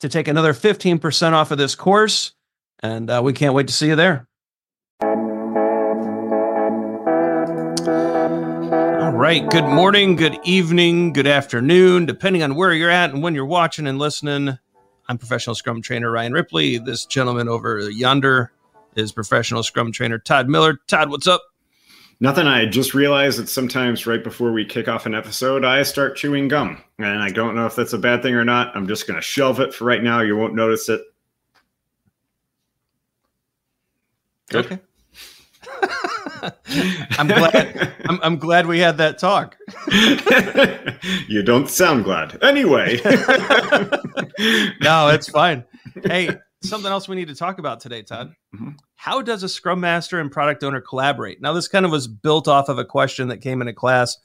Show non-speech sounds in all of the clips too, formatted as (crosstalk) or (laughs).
to take another 15% off of this course. And uh, we can't wait to see you there. All right. Good morning, good evening, good afternoon, depending on where you're at and when you're watching and listening. I'm professional scrum trainer Ryan Ripley. This gentleman over yonder is professional scrum trainer Todd Miller. Todd, what's up? Nothing. I just realized that sometimes right before we kick off an episode, I start chewing gum. And I don't know if that's a bad thing or not. I'm just going to shelve it for right now. You won't notice it. Good. Okay. (laughs) I'm glad. I'm, I'm, glad we had that talk. (laughs) you don't sound glad. Anyway. (laughs) no, it's fine. Hey, something else we need to talk about today, Todd. Mm-hmm. How does a scrum master and product owner collaborate? Now, this kind of was built off of a question that came in a class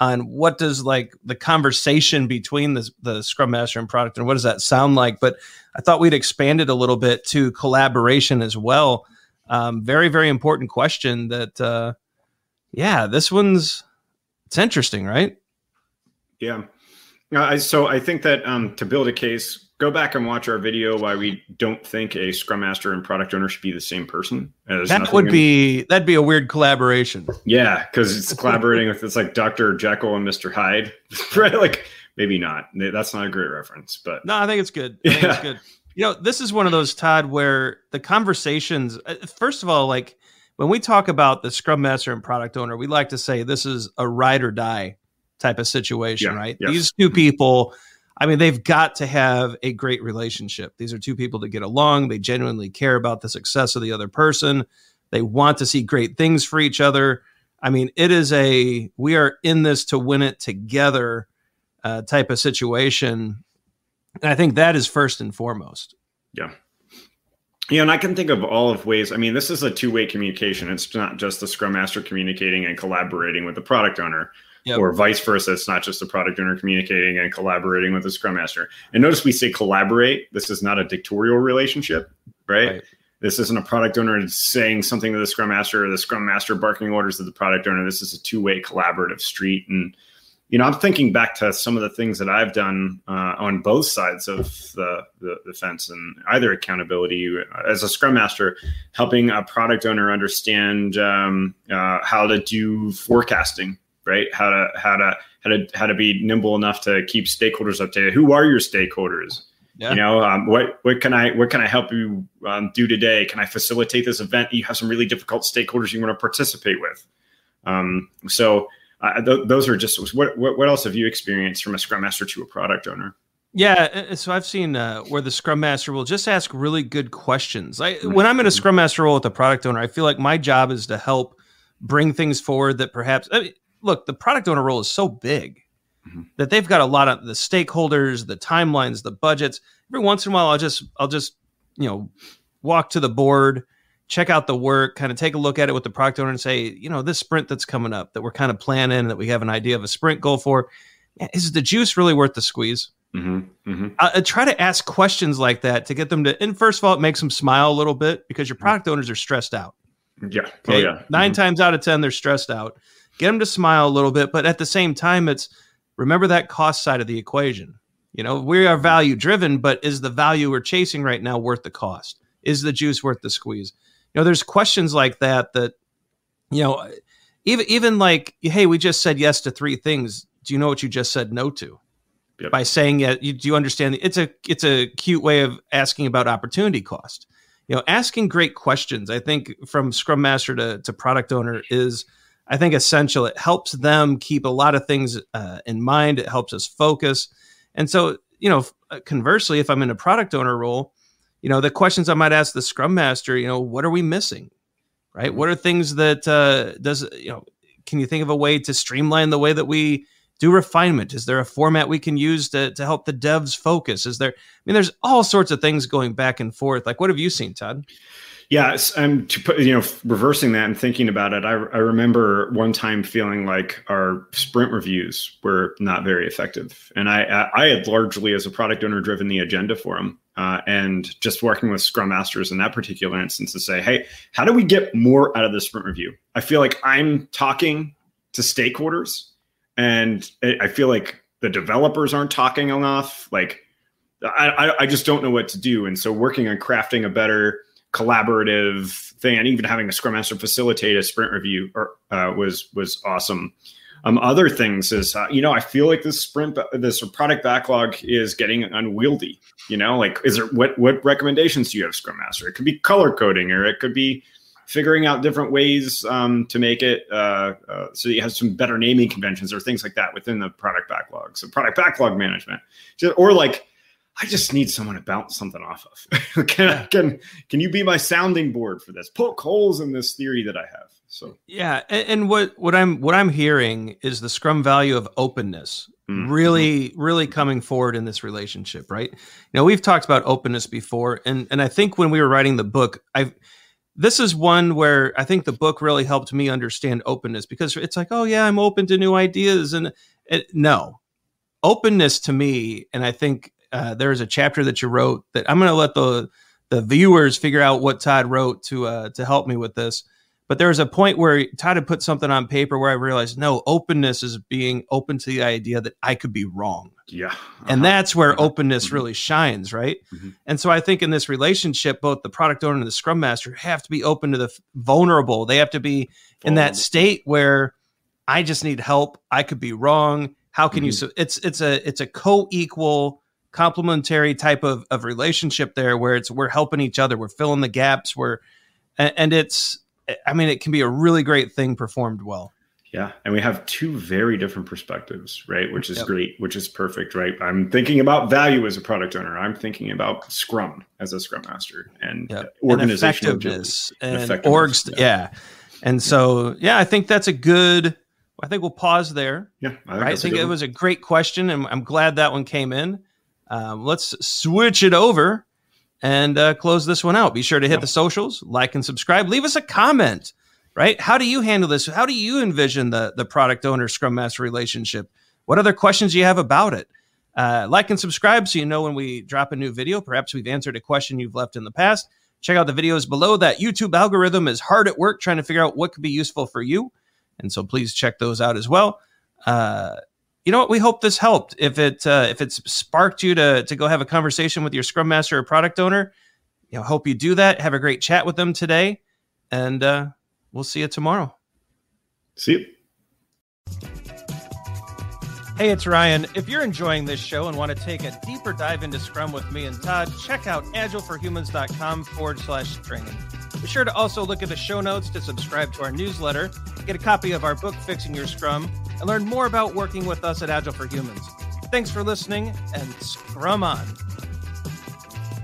on what does like the conversation between the, the scrum master and product and what does that sound like? But I thought we'd expand it a little bit to collaboration as well. Um, very, very important question that, uh, yeah, this one's, it's interesting, right? Yeah. I, so I think that um, to build a case, go back and watch our video why we don't think a scrum master and product owner should be the same person. that would be in... that'd be a weird collaboration. Yeah, because it's (laughs) collaborating with it's like Dr. Jekyll and Mr. Hyde, (laughs) right? Like maybe not. That's not a great reference, but no, I think it's good. I yeah. it's good. You know, this is one of those Todd where the conversations. Uh, first of all, like when we talk about the scrum master and product owner, we like to say this is a ride or die type of situation, yeah, right? Yes. These two people I mean, they've got to have a great relationship. These are two people that get along. They genuinely care about the success of the other person. They want to see great things for each other. I mean, it is a we are in this to win it together uh, type of situation. And I think that is first and foremost. Yeah. Yeah, and I can think of all of ways. I mean, this is a two-way communication. It's not just the scrum master communicating and collaborating with the product owner yep. or vice versa. It's not just the product owner communicating and collaborating with the scrum master. And notice we say collaborate. This is not a dictatorial relationship, right? right. This isn't a product owner saying something to the scrum master or the scrum master barking orders to the product owner. This is a two-way collaborative street. And you know, I'm thinking back to some of the things that I've done uh, on both sides of the, the, the, fence and either accountability as a scrum master, helping a product owner understand um, uh, how to do forecasting right? How to how to how to how to be nimble enough to keep stakeholders updated. Who are your stakeholders? Yeah. You know, um, what what can I what can I help you um, do today? Can I facilitate this event? You have some really difficult stakeholders you want to participate with. Um, so uh, th- those are just what, what what else have you experienced from a scrum master to a product owner? Yeah, so I've seen uh, where the scrum master will just ask really good questions. I, when I'm in a mm-hmm. scrum master role with a product owner, I feel like my job is to help bring things forward that perhaps I mean, look, the product owner role is so big mm-hmm. that they've got a lot of the stakeholders, the timelines, the budgets. Every once in a while, I'll just I'll just you know walk to the board, check out the work, kind of take a look at it with the product owner, and say, you know, this sprint that's coming up that we're kind of planning, that we have an idea of a sprint goal for, is the juice really worth the squeeze? Mm-hmm, mm-hmm. I, try to ask questions like that to get them to. And first of all, it makes them smile a little bit because your mm-hmm. product owners are stressed out. Yeah. Oh, okay? Oh, yeah. 9 mm-hmm. times out of 10, they're stressed out. Get them to smile a little bit, but at the same time, it's remember that cost side of the equation. You know, we are value driven, but is the value we're chasing right now worth the cost? Is the juice worth the squeeze? You know, there's questions like that that, you know, even even like, hey, we just said yes to three things. Do you know what you just said no to? Yep. By saying yeah, you, do you understand? It's a it's a cute way of asking about opportunity cost. You know, asking great questions. I think from Scrum Master to to product owner is I think essential. It helps them keep a lot of things uh, in mind. It helps us focus. And so, you know, uh, conversely, if I'm in a product owner role, you know, the questions I might ask the Scrum Master, you know, what are we missing? Right? Mm-hmm. What are things that uh, does you know? Can you think of a way to streamline the way that we do refinement? Is there a format we can use to, to help the devs focus? Is there, I mean, there's all sorts of things going back and forth. Like, what have you seen, Todd? Yeah, I'm you know, reversing that and thinking about it. I, I remember one time feeling like our sprint reviews were not very effective, and I I had largely as a product owner driven the agenda for them, uh, and just working with Scrum masters in that particular instance to say, hey, how do we get more out of the sprint review? I feel like I'm talking to stakeholders and I feel like the developers aren't talking enough. Like, I, I just don't know what to do. And so, working on crafting a better collaborative thing, and even having a scrum master facilitate a sprint review, or, uh, was was awesome. Um, other things is, uh, you know, I feel like this sprint, this product backlog is getting unwieldy. You know, like, is there what what recommendations do you have, Scrum Master? It could be color coding, or it could be figuring out different ways um, to make it uh, uh, so you have some better naming conventions or things like that within the product backlog. So product backlog management, or like I just need someone to bounce something off of. (laughs) can can can you be my sounding board for this? Poke holes in this theory that I have. So yeah, and, and what what I'm what I'm hearing is the Scrum value of openness. Mm-hmm. really really coming forward in this relationship right you know we've talked about openness before and and i think when we were writing the book i this is one where I think the book really helped me understand openness because it's like, oh yeah, I'm open to new ideas, and it, no, openness to me, and I think uh, there's a chapter that you wrote that I'm going to let the the viewers figure out what Todd wrote to uh, to help me with this. But there was a point where Todd had put something on paper where I realized, no, openness is being open to the idea that I could be wrong. Yeah. Uh-huh. And that's where uh-huh. openness mm-hmm. really shines, right? Mm-hmm. And so I think in this relationship, both the product owner and the scrum master have to be open to the vulnerable. They have to be vulnerable. in that state where I just need help. I could be wrong. How can mm-hmm. you so it's it's a it's a co-equal complementary type of, of relationship there where it's we're helping each other, we're filling the gaps, we're and, and it's I mean, it can be a really great thing performed well. Yeah, and we have two very different perspectives, right? Which is yep. great, which is perfect, right? I'm thinking about value as a product owner. I'm thinking about Scrum as a Scrum Master and yep. organizational and effectiveness and, and orgs. Yeah. yeah. and so yeah, I think that's a good. I think we'll pause there. Yeah, I think, right? I think it was a great question, and I'm glad that one came in. Um, let's switch it over and uh, close this one out. Be sure to hit the socials, like and subscribe. Leave us a comment. Right? How do you handle this? How do you envision the the product owner scrum master relationship? What other questions do you have about it? Uh, like and subscribe so you know when we drop a new video. Perhaps we've answered a question you've left in the past. Check out the videos below. That YouTube algorithm is hard at work trying to figure out what could be useful for you. And so please check those out as well. Uh, you know what? We hope this helped. If it uh, if it's sparked you to to go have a conversation with your Scrum Master or product owner, you know, hope you do that. Have a great chat with them today, and uh, we'll see you tomorrow. See you. Hey, it's Ryan. If you're enjoying this show and want to take a deeper dive into Scrum with me and Todd, check out agileforhumans.com forward slash training. Be sure to also look at the show notes to subscribe to our newsletter, get a copy of our book, Fixing Your Scrum, and learn more about working with us at Agile for Humans. Thanks for listening and scrum on.